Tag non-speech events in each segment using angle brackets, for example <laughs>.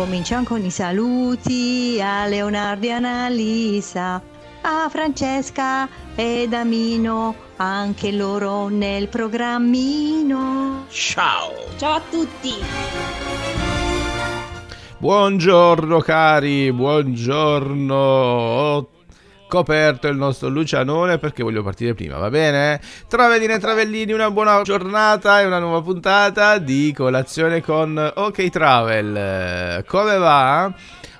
Cominciamo con i saluti a Leonardo e Annalisa, a Francesca ed Amino, anche loro nel programmino. Ciao. Ciao a tutti. Buongiorno cari, buongiorno. Coperto il nostro Lucianone perché voglio partire prima, va bene? Travellini e travellini, una buona giornata e una nuova puntata di colazione con OK Travel. Come va?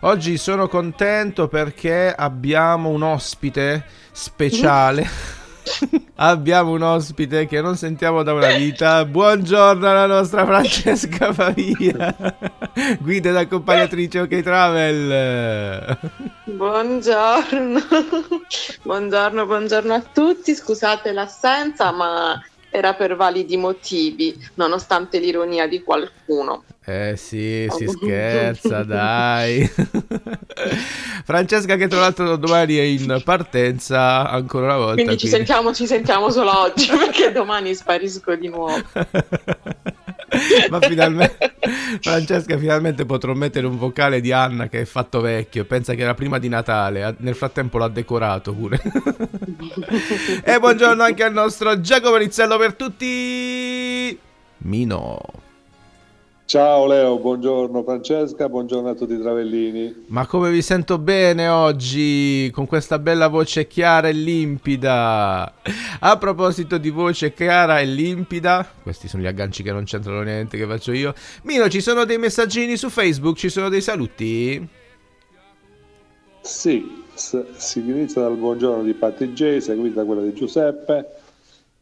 Oggi sono contento perché abbiamo un ospite speciale. <laughs> <laughs> <laughs> Abbiamo un ospite che non sentiamo da una vita. Buongiorno alla nostra Francesca Favia, <laughs> guida ed accompagnatrice OK Travel. Buongiorno, buongiorno, buongiorno a tutti. Scusate l'assenza, ma era per validi motivi, nonostante l'ironia di qualcuno. Eh sì, si scherza, <laughs> dai. <laughs> Francesca che tra l'altro domani è in partenza ancora una volta. Quindi ci sentiamo, ci sentiamo solo oggi <laughs> perché domani sparisco di nuovo. Ma finalmente, Francesca, finalmente potrò mettere un vocale di Anna che è fatto vecchio. Pensa che era prima di Natale. Nel frattempo l'ha decorato pure. e buongiorno anche al nostro Giacomo Rizzello per tutti. Mino. Ciao Leo, buongiorno Francesca, buongiorno a tutti i travellini. Ma come vi sento bene oggi con questa bella voce chiara e limpida. A proposito di voce chiara e limpida, questi sono gli agganci che non c'entrano niente che faccio io. Mino, ci sono dei messaggini su Facebook, ci sono dei saluti? Sì, si inizia dal buongiorno di Patti J, seguito da quello di Giuseppe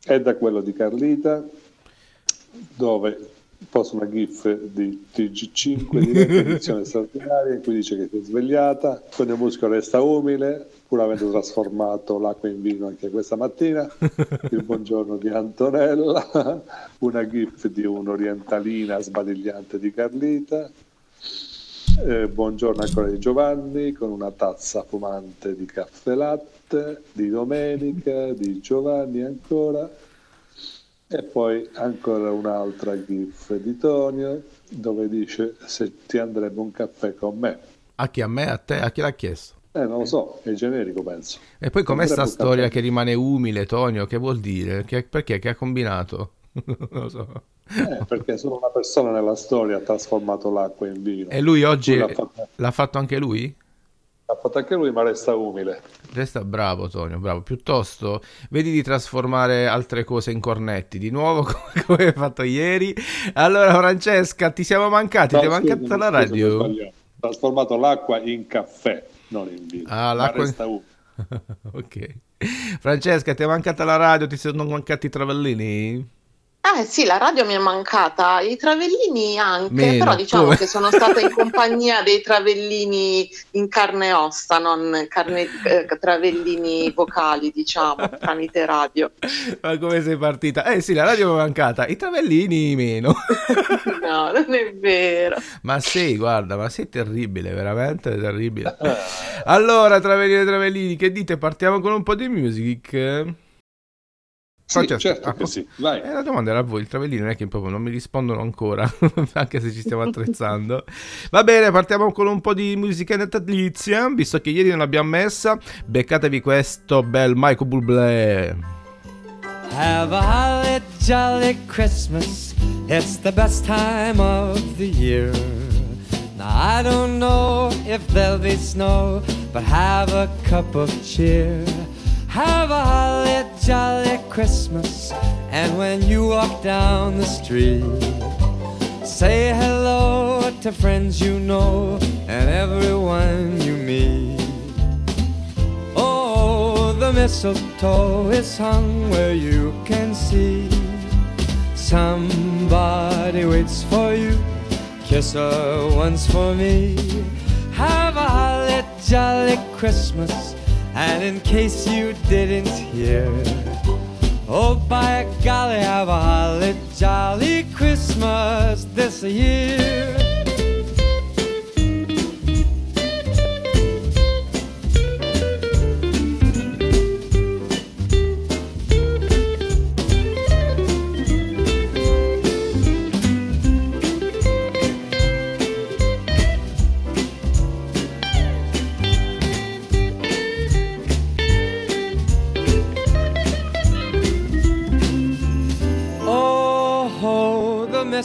e da quello di Carlita, dove posta una gif di TG5 di <laughs> edizione straordinaria in cui dice che si è svegliata, con il muscolo resta umile, pur avendo trasformato l'acqua in vino anche questa mattina, il buongiorno di Antonella, <laughs> una gif di un'orientalina sbadigliante di Carlita, eh, buongiorno ancora di Giovanni con una tazza fumante di caffè latte, di Domenica, di Giovanni ancora e poi ancora un'altra gif di Tonio dove dice se ti andrebbe un caffè con me. A chi? A me? A te? A chi l'ha chiesto? Eh, non lo so, è generico penso. E poi com'è sta storia caffè? che rimane umile, Tonio? Che vuol dire? Che, perché? Che ha combinato? <laughs> non lo so. Eh, perché solo una persona nella storia ha trasformato l'acqua in vino. E lui oggi l'ha, fatto... l'ha fatto anche lui? Ha fatto anche lui, ma resta umile. Resta bravo, Tonio, bravo. Piuttosto, vedi di trasformare altre cose in cornetti. Di nuovo, <laughs> come, come hai fatto ieri. Allora, Francesca, ti siamo mancati. No, ti è mancata scusa, la radio? Ho trasformato l'acqua in caffè, non in vino. Ah, l'acqua resta umile. <laughs> ok. Francesca, ti è mancata la radio? Ti sono mancati i travellini? Eh sì, la radio mi è mancata, i travellini anche, Meno, però diciamo come? che sono stata in <laughs> compagnia dei travellini in carne e ossa, non carne, eh, travellini vocali, diciamo, <laughs> tramite radio. Ma come sei partita? Eh sì, la radio mi è mancata, i travellini meno. <laughs> no, non è vero. Ma sei, guarda, ma sei terribile, veramente terribile. Allora, travellini e travellini, che dite? Partiamo con un po' di music? Sì, certo ah, sì. Vai. Eh, la domanda era a voi, il travellino non è che proprio non mi rispondono ancora, <laughs> anche se ci stiamo <laughs> attrezzando. Va bene, partiamo con un po' di musica natalizia, visto che ieri non l'abbiamo messa, beccatevi questo bel Michael Bublé. Have a holly jolly Christmas, it's the best time of the year. Now I don't know if there'll be snow, but have a cup of cheer. Have a holly jolly Christmas, and when you walk down the street, say hello to friends you know and everyone you meet. Oh, the mistletoe is hung where you can see. Somebody waits for you, kiss her once for me. Have a holly jolly Christmas, and in case you didn't hear, oh by golly, have a holly jolly Christmas this year.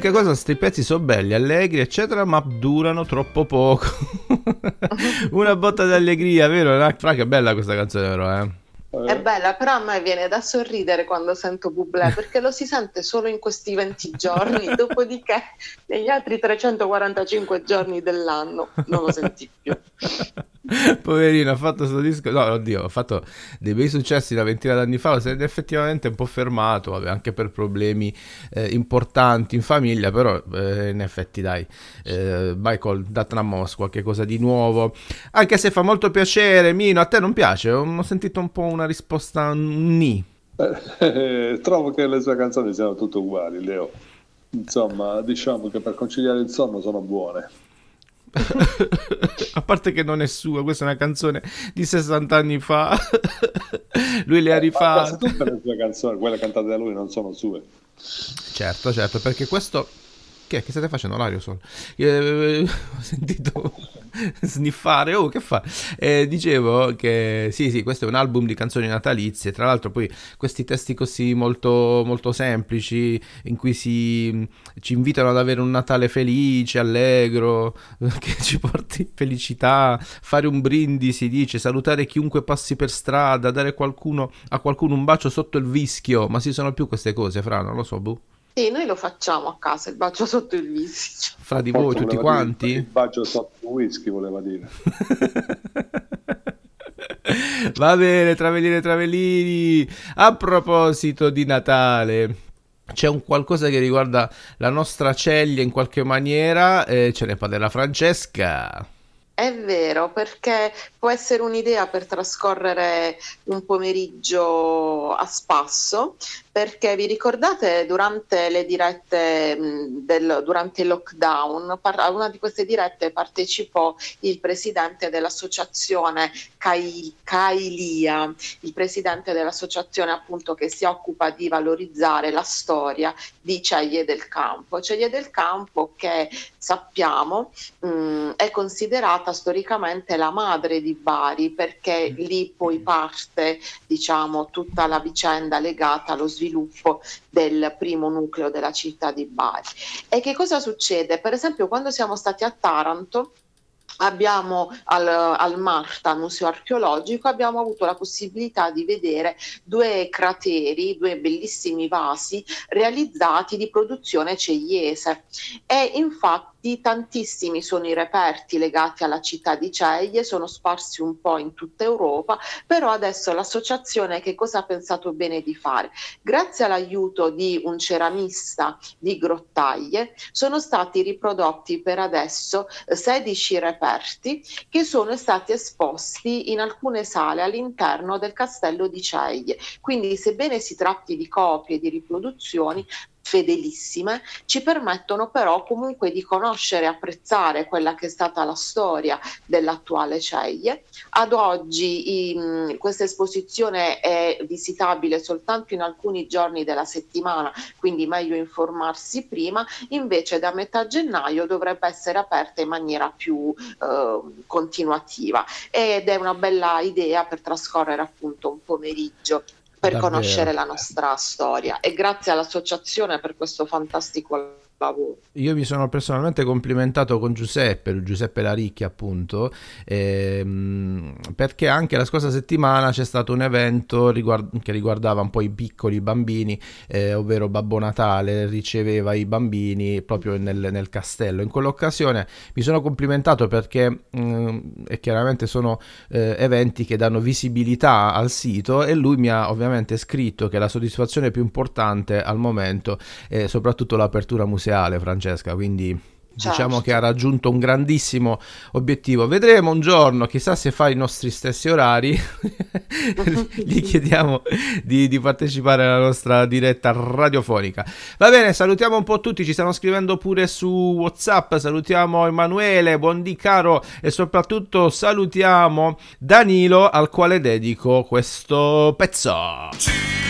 L'unica cosa, sti pezzi sono belli, allegri, eccetera, ma durano troppo poco. <laughs> Una botta di allegria, vero? Fra che bella questa canzone, però, eh. È bella, però a me viene da sorridere quando sento Bublé perché lo si sente solo in questi 20 giorni, <laughs> dopodiché negli altri 345 giorni dell'anno non lo senti più. <laughs> Poverino, ha fatto questo disco. No, oddio, ha fatto dei bei successi una ventina d'anni fa. Si è effettivamente un po' fermato, vabbè, anche per problemi eh, importanti in famiglia. Però, eh, in effetti, dai, eh, Michael, datnamos qualche cosa di nuovo. Anche se fa molto piacere, Mino, a te non piace? Ho sentito un po' una risposta ni. Eh, <laughs> trovo che le sue canzoni siano tutte uguali, Leo. Insomma, diciamo che per conciliare il sonno sono buone. <laughs> a parte che non è sua, questa è una canzone di 60 anni fa. <laughs> lui le ha rifatte. tutte le sue canzoni, quelle cantate da lui, non sono sue. Certo, certo, perché questo. Che, che state facendo l'ario solo? Eh, <laughs> ho sentito <laughs> sniffare. Oh, che fa? Eh, dicevo che sì, sì, questo è un album di canzoni natalizie. Tra l'altro, poi questi testi così molto, molto semplici in cui si, ci invitano ad avere un Natale felice, allegro, <laughs> che ci porti felicità, fare un brindisi, dice, salutare chiunque passi per strada, dare qualcuno, a qualcuno un bacio sotto il vischio. Ma si sono più queste cose, Fra, non lo so, boh. Sì, noi lo facciamo a casa, il bacio sotto il vischio. Fra di voi, tutti quanti? Dire, il bacio sotto il whisky voleva dire. <laughs> Va bene, travellini travellini. A proposito di Natale, c'è un qualcosa che riguarda la nostra ceglia in qualche maniera, eh, ce ne parlerà Francesca. È vero, perché può essere un'idea per trascorrere un pomeriggio a spasso, perché vi ricordate durante le dirette del, durante il lockdown, a una di queste dirette partecipò il presidente dell'associazione Kailia, il presidente dell'associazione appunto che si occupa di valorizzare la storia di Ceglie del Campo. Ceglie del Campo che sappiamo mh, è considerata storicamente la madre di Bari perché lì poi parte diciamo tutta la vicenda legata allo sviluppo del primo nucleo della città di Bari. E che cosa succede? Per esempio quando siamo stati a Taranto abbiamo al, al, Marta, Museo Archeologico, abbiamo avuto la possibilità di vedere due crateri, due bellissimi vasi realizzati di produzione cegliese e infatti tantissimi sono i reperti legati alla città di Ceglie, sono sparsi un po' in tutta Europa, però adesso l'associazione che cosa ha pensato bene di fare? Grazie all'aiuto di un ceramista di Grottaglie sono stati riprodotti per adesso 16 reperti che sono stati esposti in alcune sale all'interno del castello di Ceglie. Quindi sebbene si tratti di copie, di riproduzioni, fedelissime, ci permettono però comunque di conoscere e apprezzare quella che è stata la storia dell'attuale Ceglie. Ad oggi in, questa esposizione è visitabile soltanto in alcuni giorni della settimana, quindi meglio informarsi prima, invece da metà gennaio dovrebbe essere aperta in maniera più eh, continuativa. Ed è una bella idea per trascorrere appunto un pomeriggio per Davvero. conoscere la nostra storia e grazie all'associazione per questo fantastico lavoro. Io mi sono personalmente complimentato con Giuseppe, Giuseppe Laricchi appunto, ehm, perché anche la scorsa settimana c'è stato un evento riguard- che riguardava un po' i piccoli bambini, eh, ovvero Babbo Natale riceveva i bambini proprio nel, nel castello. In quell'occasione mi sono complimentato perché mm, e chiaramente sono eh, eventi che danno visibilità al sito e lui mi ha ovviamente scritto che la soddisfazione più importante al momento è soprattutto l'apertura museale, Francesca, quindi diciamo Certo. che ha raggiunto un grandissimo obiettivo. Vedremo un giorno, chissà se fa i nostri stessi orari, <laughs> gli chiediamo di, di partecipare alla nostra diretta radiofonica. Va bene, salutiamo un po' tutti, ci stanno scrivendo pure su WhatsApp, salutiamo Emanuele, buondì caro e soprattutto salutiamo Danilo al quale dedico questo pezzo. Giro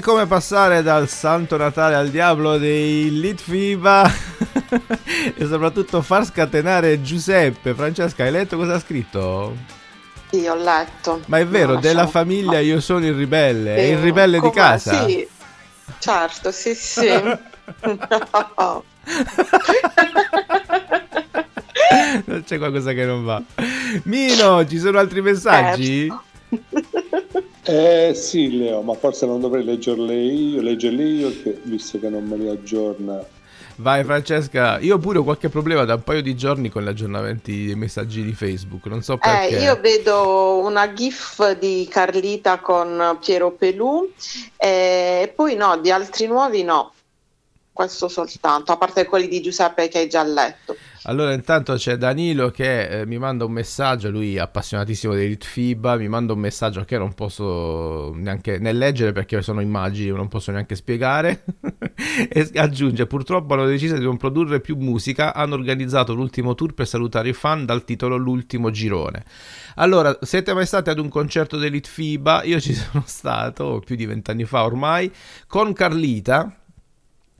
È come passare dal Santo Natale al Diavolo dei Litfiba <laughs> e soprattutto far scatenare Giuseppe. Francesca, hai letto cosa ha scritto? Sì, ho letto. Ma è vero, No, della famiglia io sono il ribelle, è il Sì, ribelle di come- casa. Sì, certo, sì, sì. <laughs> No. c'è qualcosa che non va. Mino, ci sono altri messaggi? Eh sì, Leo, ma forse non dovrei leggerli io, leggerli io, che, visto che non me li aggiorna. Vai Francesca, io pure ho qualche problema da un paio di giorni con gli aggiornamenti dei messaggi di Facebook, non so perché. Eh, io vedo una gif di Carlita con Piero Pelù eh, e poi no, di altri nuovi no, questo soltanto, a parte quelli di Giuseppe che hai già letto. Allora, intanto c'è Danilo che eh, mi manda un messaggio. Lui è appassionatissimo di FIBA. Mi manda un messaggio che non posso neanche né leggere perché sono immagini, non posso neanche spiegare. <laughs> e aggiunge: Purtroppo hanno deciso di non produrre più musica. Hanno organizzato l'ultimo tour per salutare i fan dal titolo L'ultimo girone. Allora, siete mai stati ad un concerto dell'Elite FIBA? Io ci <laughs> sono stato più di vent'anni fa ormai con Carlita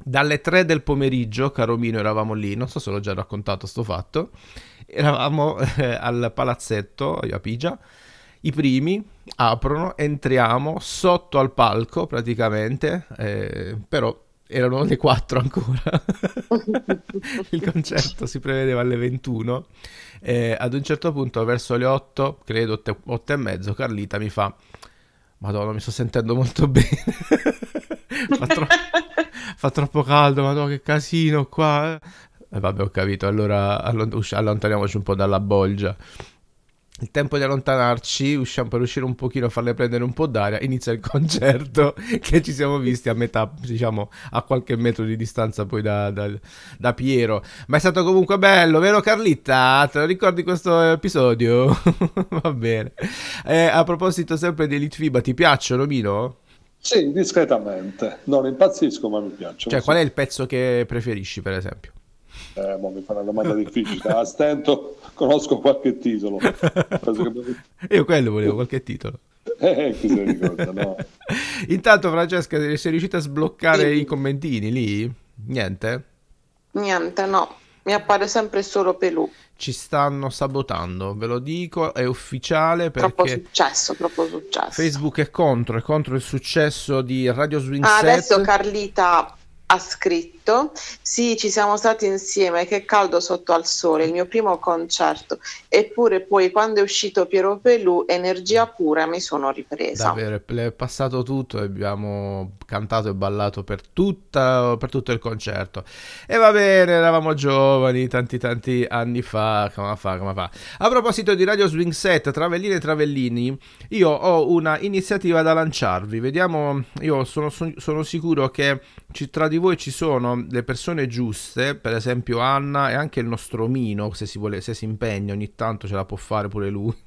dalle 3 del pomeriggio, caro Mino, eravamo lì, non so se l'ho già raccontato sto fatto, eravamo eh, al palazzetto, a Pigia, i primi aprono, entriamo sotto al palco praticamente, eh, però erano le 4 ancora. <laughs> Il concerto si prevedeva alle 21. Eh, ad un certo punto, verso le 8, credo 8, 8 e mezzo, Carlita mi fa: Madonna, mi sto sentendo molto bene. <laughs> fa, tro- <laughs> fa, troppo caldo, madonna, che casino qua. E eh, vabbè, ho capito. Allora allontaniamoci un po' dalla bolgia. Il tempo di allontanarci, usciamo per uscire un pochino, farle prendere un po' d'aria, inizia il <laughs> concerto che ci siamo visti a metà, diciamo, a qualche metro di distanza poi da, da, da Piero. Ma è stato comunque bello, vero Carlitta? Te lo ricordi questo episodio? <laughs> Va bene. Eh, a proposito sempre di Elite FIBA, ti piacciono, Mino? Sì, discretamente. Non impazzisco, ma mi piacciono. Cioè, qual è il pezzo che preferisci, per esempio? Eh, mi fa una domanda difficile. A stento conosco qualche titolo. <laughs> Io quello volevo, qualche titolo. <laughs> Eh, chi se ricorda, no? <laughs> Intanto, Francesca, sei riuscita a sbloccare sì. i commentini lì? Niente? Niente, no. Mi appare sempre solo Pelù. Ci stanno sabotando, ve lo dico, è ufficiale perché... Troppo successo, troppo successo. Facebook è contro, è contro il successo di Radio Swing ah. Adesso Carlita ha scritto sì ci siamo stati insieme che caldo sotto al sole il mio primo concerto. Eppure poi quando è uscito Piero Pelù energia pura mi sono ripresa. Davvero è passato tutto e abbiamo cantato e ballato per, tutta, per tutto il concerto. E va bene eravamo giovani tanti tanti anni fa come fa come fa. A proposito di Radio Swing Set Travellini e Travellini io ho una iniziativa da lanciarvi. Vediamo io sono, sono sicuro che ci, tra di voi ci sono le persone giuste, per esempio Anna e anche il nostro Mino, se si, vuole, se si impegna ogni tanto ce la può fare pure lui. <laughs>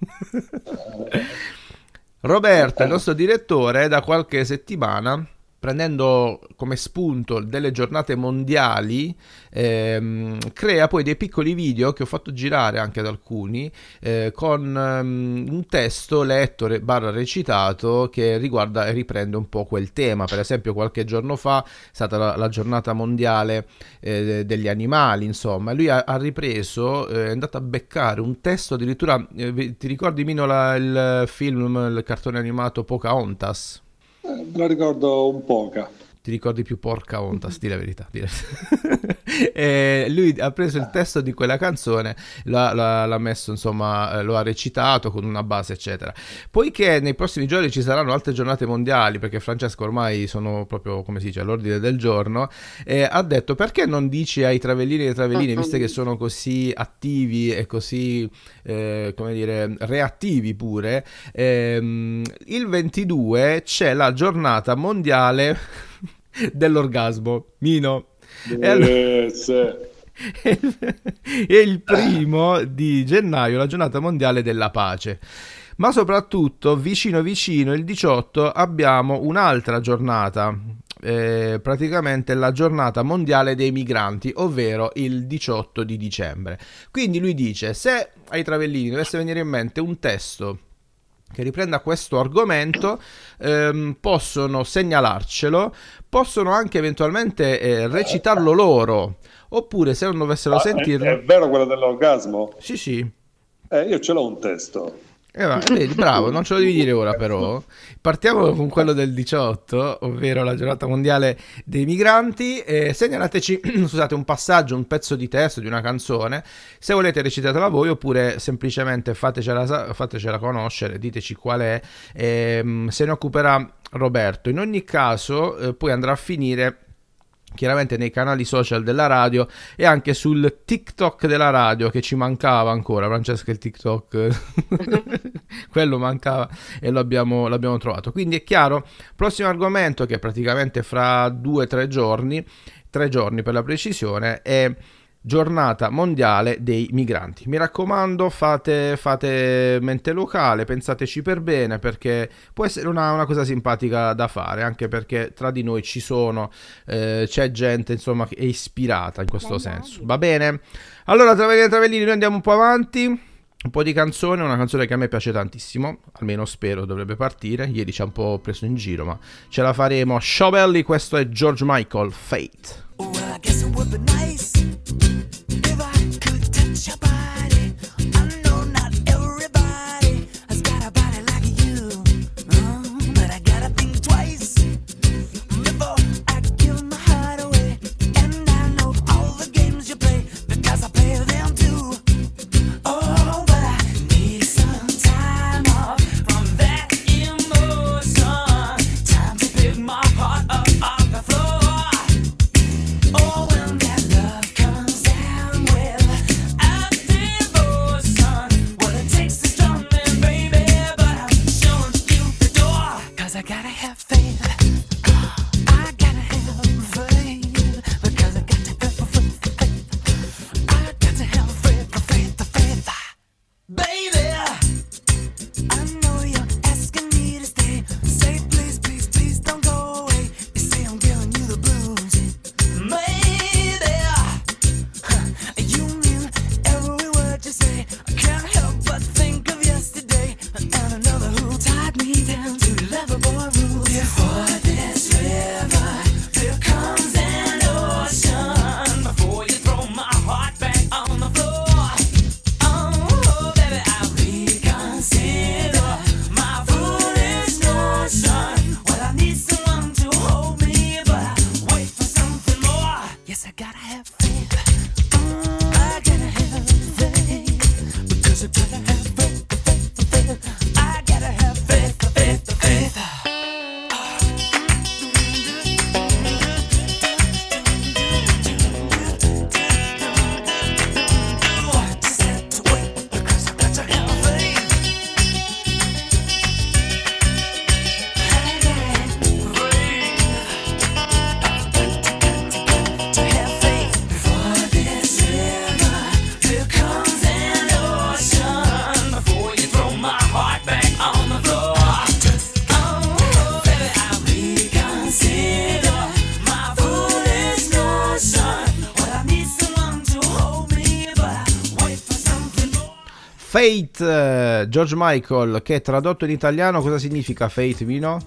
Roberto, il nostro direttore, da qualche settimana prendendo come spunto delle giornate mondiali, ehm, crea poi dei piccoli video che ho fatto girare anche ad alcuni, eh, con um, un testo letto barra recitato che riguarda e riprende un po' quel tema. Per esempio qualche giorno fa è stata la, la giornata mondiale eh, degli animali, insomma, lui ha, ha ripreso, eh, è andato a beccare un testo addirittura, eh, ti ricordi Mino la, il film, il cartone animato Pocahontas? Eh, la ricordo un poca. Ti ricordi più porca onta, sti la verità. <laughs> <laughs> e lui ha preso il testo di quella canzone, l'ha, l'ha, l'ha, messo, insomma, lo ha recitato con una base, eccetera. Poiché nei prossimi giorni ci saranno altre giornate mondiali, perché Francesco ormai sono proprio, come si dice, all'ordine del giorno, eh, ha detto perché non dici ai travellini e alle travelline, visto che sono così attivi e così, eh, come dire, reattivi pure, ehm, il 22 c'è la giornata mondiale <laughs> dell'orgasmo. Mino. E allora... è <laughs> il primo di gennaio, la giornata mondiale della pace. Ma soprattutto vicino vicino il 18 abbiamo un'altra giornata, eh, praticamente la giornata mondiale dei migranti, ovvero il 18 di dicembre. Quindi lui dice: se ai travellini dovesse venire in mente un testo che riprenda questo argomento, ehm, possono segnalarcelo, possono anche eventualmente eh, recitarlo loro, oppure se non dovessero ah, sentirlo... È, è, vero quello dell'orgasmo? Sì, sì. Eh, io ce l'ho un testo. Eh, va, vedi, bravo, non ce lo devi dire ora però. Partiamo con quello del 18, ovvero la giornata mondiale dei migranti. E segnalateci, <clears throat> scusate, un passaggio, un pezzo di testo di una canzone. Se volete recitatela voi oppure semplicemente fatecela, fatecela conoscere, diteci qual è. Ehm, se ne occuperà Roberto. In ogni caso, eh, poi andrà a finire chiaramente nei canali social della radio e anche sul TikTok della radio che ci mancava ancora. Francesca, il TikTok, <laughs> quello mancava e lo abbiamo, l'abbiamo trovato. Quindi è chiaro, prossimo argomento che è praticamente fra due o tre giorni, tre giorni per la precisione, è giornata mondiale dei migranti. Mi raccomando, fate, fate mente locale, pensateci per bene perché può essere una, una, cosa simpatica da fare, anche perché tra di noi ci sono, eh, c'è gente insomma che è ispirata in questo senso. Va bene? Allora, Travellini e Travellini, noi andiamo un po' avanti. Un po' di canzone, una canzone che a me piace tantissimo, almeno spero dovrebbe partire. Ieri ci ha un po' preso in giro, ma ce la faremo. Showbelly, questo è George Michael, Fate. Well, I guess it would be nice if I could touch your body. George Michael, che tradotto in italiano cosa significa Fate, Vino?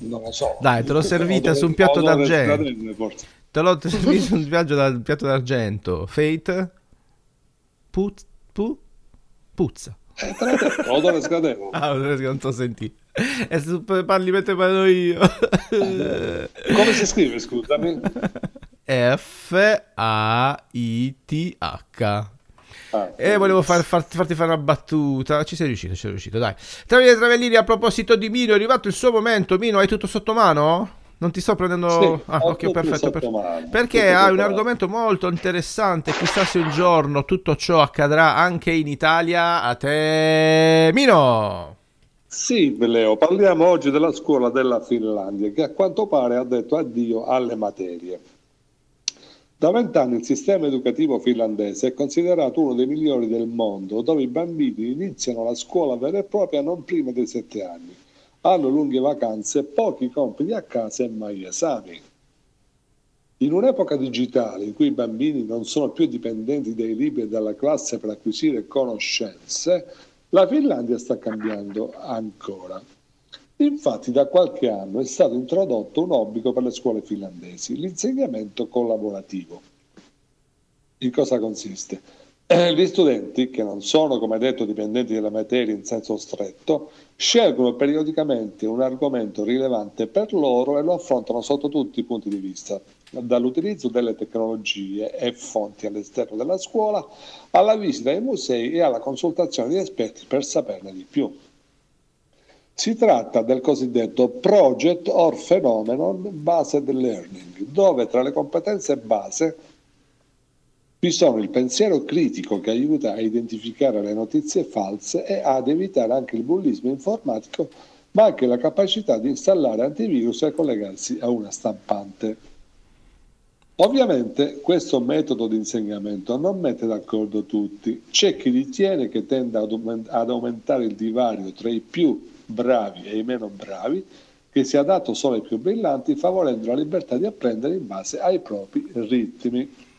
Non lo so. Dai, te l'ho servita su un piatto Odore d'argento. Te l'ho servito su un piatto da- piatto d'argento. Fate? Puz, pu, puzza. Eh, te l'ho detto, odore. Ah, non ti ho sentito. E se parli mentre parlo io. Come si scrive, scusami? F-A-I-T-H. Ah, E volevo far- far- farti fare una battuta. Ci sei riuscito, ci sei riuscito, dai. Travellini Travellini, a proposito di Mino, è arrivato il suo momento. Mino, hai tutto sotto mano? Non ti sto prendendo... Sì, ah, ok, perfetto. perfetto. Perché hai un argomento molto interessante. Chissà se un giorno tutto ciò accadrà anche in Italia. A te, Mino! Sì, Leo, parliamo oggi della scuola della Finlandia che a quanto pare ha detto addio alle materie. Da vent'anni il sistema educativo finlandese è considerato uno dei migliori del mondo, dove i bambini iniziano la scuola vera e propria non prima dei sette anni, hanno lunghe vacanze, pochi compiti a casa e mai esami. In un'epoca digitale in cui i bambini non sono più dipendenti dai libri e dalla classe per acquisire conoscenze, la Finlandia sta cambiando ancora. Infatti da qualche anno è stato introdotto un obbligo per le scuole finlandesi, l'insegnamento collaborativo. In cosa consiste? Eh, Gli studenti, che non sono, come detto, dipendenti della materia in senso stretto, scelgono periodicamente un argomento rilevante per loro e lo affrontano sotto tutti i punti di vista, dall'utilizzo delle tecnologie e fonti all'esterno della scuola, alla visita ai musei e alla consultazione di esperti per saperne di più. Si tratta del cosiddetto Project or Phenomenon Based Learning, dove tra le competenze base vi sono il pensiero critico che aiuta a identificare le notizie false e ad evitare anche il bullismo informatico, ma anche la capacità di installare antivirus e collegarsi a una stampante. Ovviamente questo metodo di insegnamento non mette d'accordo tutti. C'è chi ritiene che tenda ad aument- ad aumentare il divario tra i più bravi e i meno bravi, che sia dato solo ai più brillanti, favorendo la libertà di apprendere in base ai propri ritmi.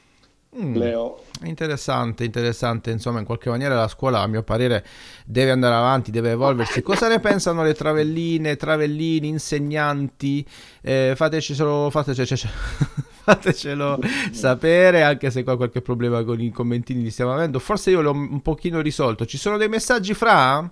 Mm. Leo. Interessante, interessante. Insomma, in qualche maniera la scuola, a mio parere, deve andare avanti, deve evolversi. Cosa ne pensano le travelline, travellini, insegnanti? Eh, fateci solo, fateci, <laughs> fatecelo sapere, anche se qua qualche problema con i commentini li stiamo avendo. Forse io l'ho un pochino risolto. Ci sono dei messaggi fra?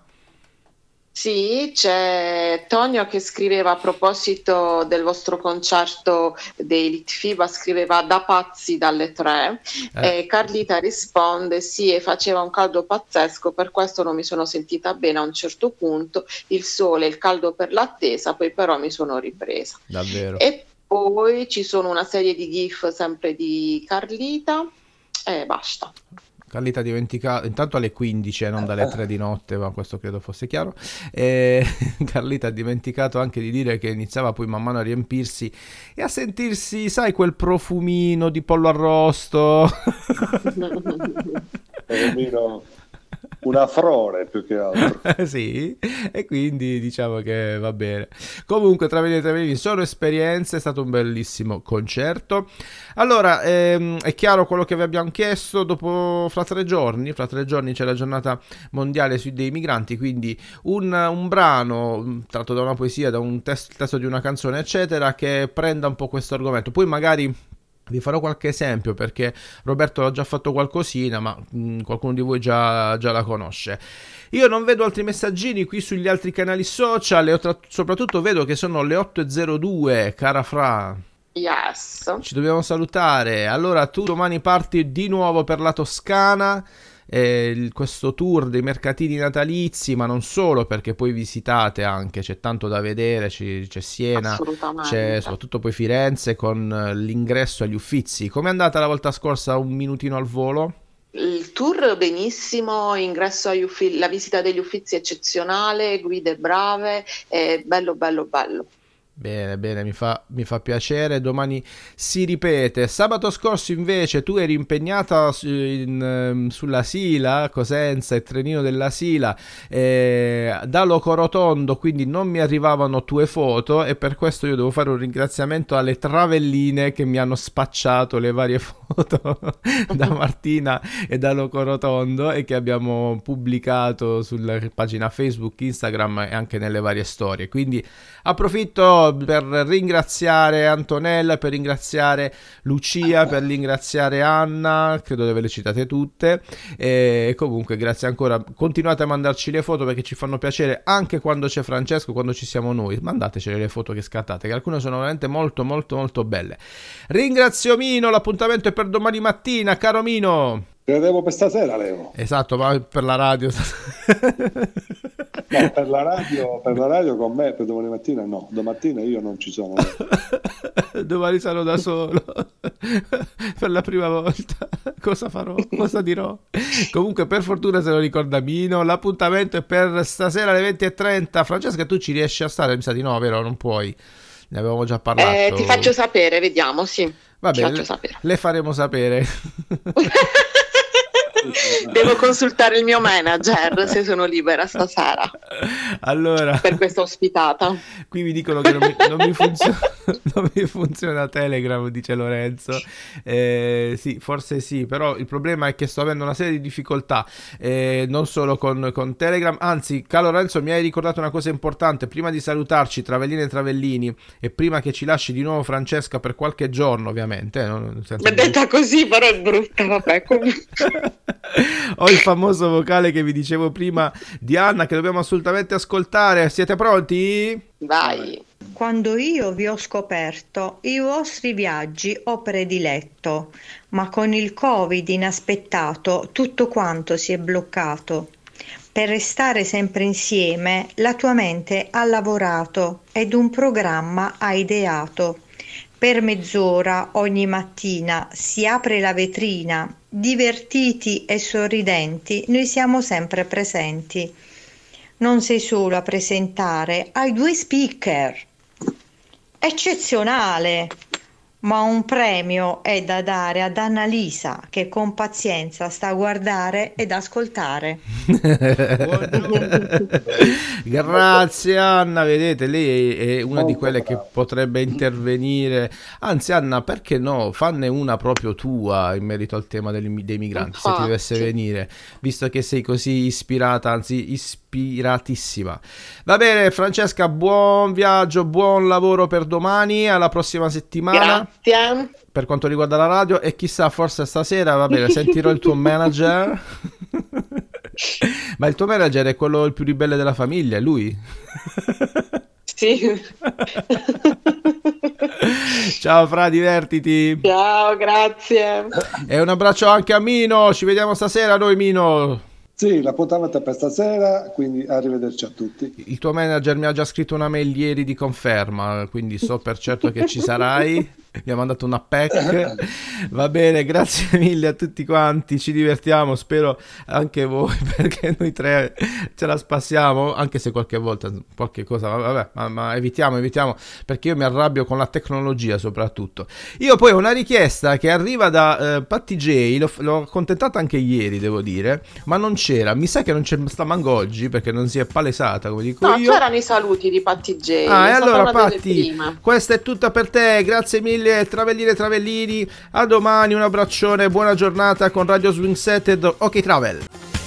Sì, c'è Tonio che scriveva a proposito del vostro concerto dei Litfiba, scriveva da pazzi dalle tre Eh. e Carlita risponde sì e faceva un caldo pazzesco, per questo non mi sono sentita bene a un certo punto, il sole, il caldo per l'attesa, poi però mi sono ripresa. Davvero. E poi ci sono una serie di gif sempre di Carlita e basta. Carlita ha dimenticato, intanto alle 15 e non dalle 3 di notte, ma questo credo fosse chiaro. E <laughs> Carlita ha dimenticato anche di dire che iniziava poi man mano a riempirsi e a sentirsi, sai, quel profumino di pollo arrosto. <laughs> Profumino- una frore più che altro. <laughs> sì, e quindi diciamo che va bene. Comunque, tra Veneti e Travellini sono esperienze, è stato un bellissimo concerto. Allora, ehm, è chiaro quello che vi abbiamo chiesto, dopo fra tre giorni, fra tre giorni c'è la giornata mondiale sui dei migranti, quindi un, un brano mh, tratto da una poesia, da un testo, testo di una canzone, eccetera, che prenda un po' questo argomento. Poi magari... Vi farò qualche esempio perché Roberto ha già fatto qualcosina, ma mh, qualcuno di voi già, già la conosce. Io non vedo altri messaggini qui sugli altri canali social e tra- soprattutto vedo che sono le 8.02, cara Fra. Yes. Ci dobbiamo salutare. Allora, tu domani parti di nuovo per la Toscana. Eh, questo tour dei mercatini natalizi, ma non solo, perché poi visitate anche, c'è tanto da vedere, ci- c'è Siena, c'è soprattutto poi Firenze con eh, l'ingresso agli Uffizi. Com'è andata la volta scorsa? Un minutino al volo? Il tour benissimo, ingresso agli uffizi, la visita degli uffizi eccezionale, guide brave, è bello bello bello. Bene, bene, mi fa, mi fa piacere. Domani si ripete. Sabato scorso invece tu eri impegnata su- in, ehm, sulla Sila, Cosenza e Trenino della Sila, eh, da Locorotondo, quindi non mi arrivavano tue foto e per questo io devo fare un ringraziamento alle travelline che mi hanno spacciato le varie <laughs> foto da Martina e da Locorotondo e che abbiamo pubblicato sulla pagina Facebook, Instagram e anche nelle varie storie. Quindi approfitto per ringraziare Antonella, per ringraziare Lucia, per ringraziare Anna, credo di averle citate tutte. E comunque grazie ancora, continuate a mandarci le foto perché ci fanno piacere anche quando c'è Francesco, quando ci siamo noi. Mandatecele le foto che scattate, che alcune sono veramente molto molto molto belle. Ringrazio Mino, l'appuntamento è per domani mattina, caro Mino. Credevo per stasera, Leo. Esatto, ma per la radio. <laughs> No, per la radio, per la radio con me per domani mattina no, domattina io non ci sono. <laughs> Domani sarò da solo <laughs> per la prima volta. Cosa farò? Cosa dirò? Comunque, per fortuna se lo ricorda Mino, l'appuntamento è per stasera alle 20.30. Francesca, tu ci riesci a stare? Mi sa di no, vero? Non puoi. Ne avevamo già parlato. Eh, ti faccio sapere, vediamo, sì. Va bene, le faremo sapere. <laughs> Devo consultare il mio manager se sono libera stasera allora, per questa ospitata. qui mi dicono che non mi, non mi funziona. <laughs> non mi funziona Telegram, dice Lorenzo. Eh, sì, forse sì, però il problema è che sto avendo una serie di difficoltà, eh, non solo con, con Telegram. Anzi, caro Lorenzo, mi hai ricordato una cosa importante. Prima di salutarci, Travellini e Travellini, e prima che ci lasci di nuovo Francesca per qualche giorno, ovviamente. eh, non- senza- detta così, però è brutta, vabbè. comunque. <laughs> Ho il famoso vocale che vi dicevo prima di Anna che dobbiamo assolutamente ascoltare. Siete pronti? Vai. Quando io vi ho scoperto, i vostri viaggi ho prediletto, ma con il Covid inaspettato tutto quanto si è bloccato. Per restare sempre insieme, la tua mente ha lavorato ed un programma ha ideato. Per mezz'ora ogni mattina si apre la vetrina, divertiti e sorridenti, noi siamo sempre presenti. Non sei solo a presentare, hai due speaker. Eccezionale! Ma un premio è da dare ad Annalisa che con pazienza sta a guardare ed ascoltare. <laughs> Grazie Anna, vedete, lei è una di quelle che potrebbe intervenire. Anzi Anna, perché no? Fanne una proprio tua in merito al tema dei migranti, se ti dovesse venire, visto che sei così ispirata, anzi ispiratissima. Va bene Francesca, buon viaggio, buon lavoro per domani, alla prossima settimana. Grazie. Per quanto riguarda la radio e chissà forse stasera va bene sentirò il tuo manager <laughs> ma il tuo manager è quello il più ribelle della famiglia è lui Sì. ciao Fra divertiti Ciao, grazie. e un abbraccio anche a Mino ci vediamo stasera noi Mino Sì, l'appuntamento è per stasera, quindi arrivederci a tutti. il tuo manager mi ha già scritto una mail ieri di conferma quindi so per certo che ci sarai mi ha mandato una pack. <laughs> Va bene grazie mille a tutti quanti ci divertiamo spero anche voi <laughs> perché noi tre ce la spassiamo anche se qualche volta qualche cosa ma vabbè ma, ma evitiamo evitiamo perché io mi arrabbio con la tecnologia soprattutto. Io poi ho una richiesta che arriva da eh, Patti J l'ho, l'ho accontentata anche ieri devo dire ma non c'era mi sa che non c'è sta manco oggi perché non si è palesata come dico No, io. c'erano i saluti di Patti J. Ah, e allora Patti, questa è tutta per te, grazie mille Travellini e Travellini, a domani, un abbraccione, buona giornata con Radio Swing Set ed OK Travel.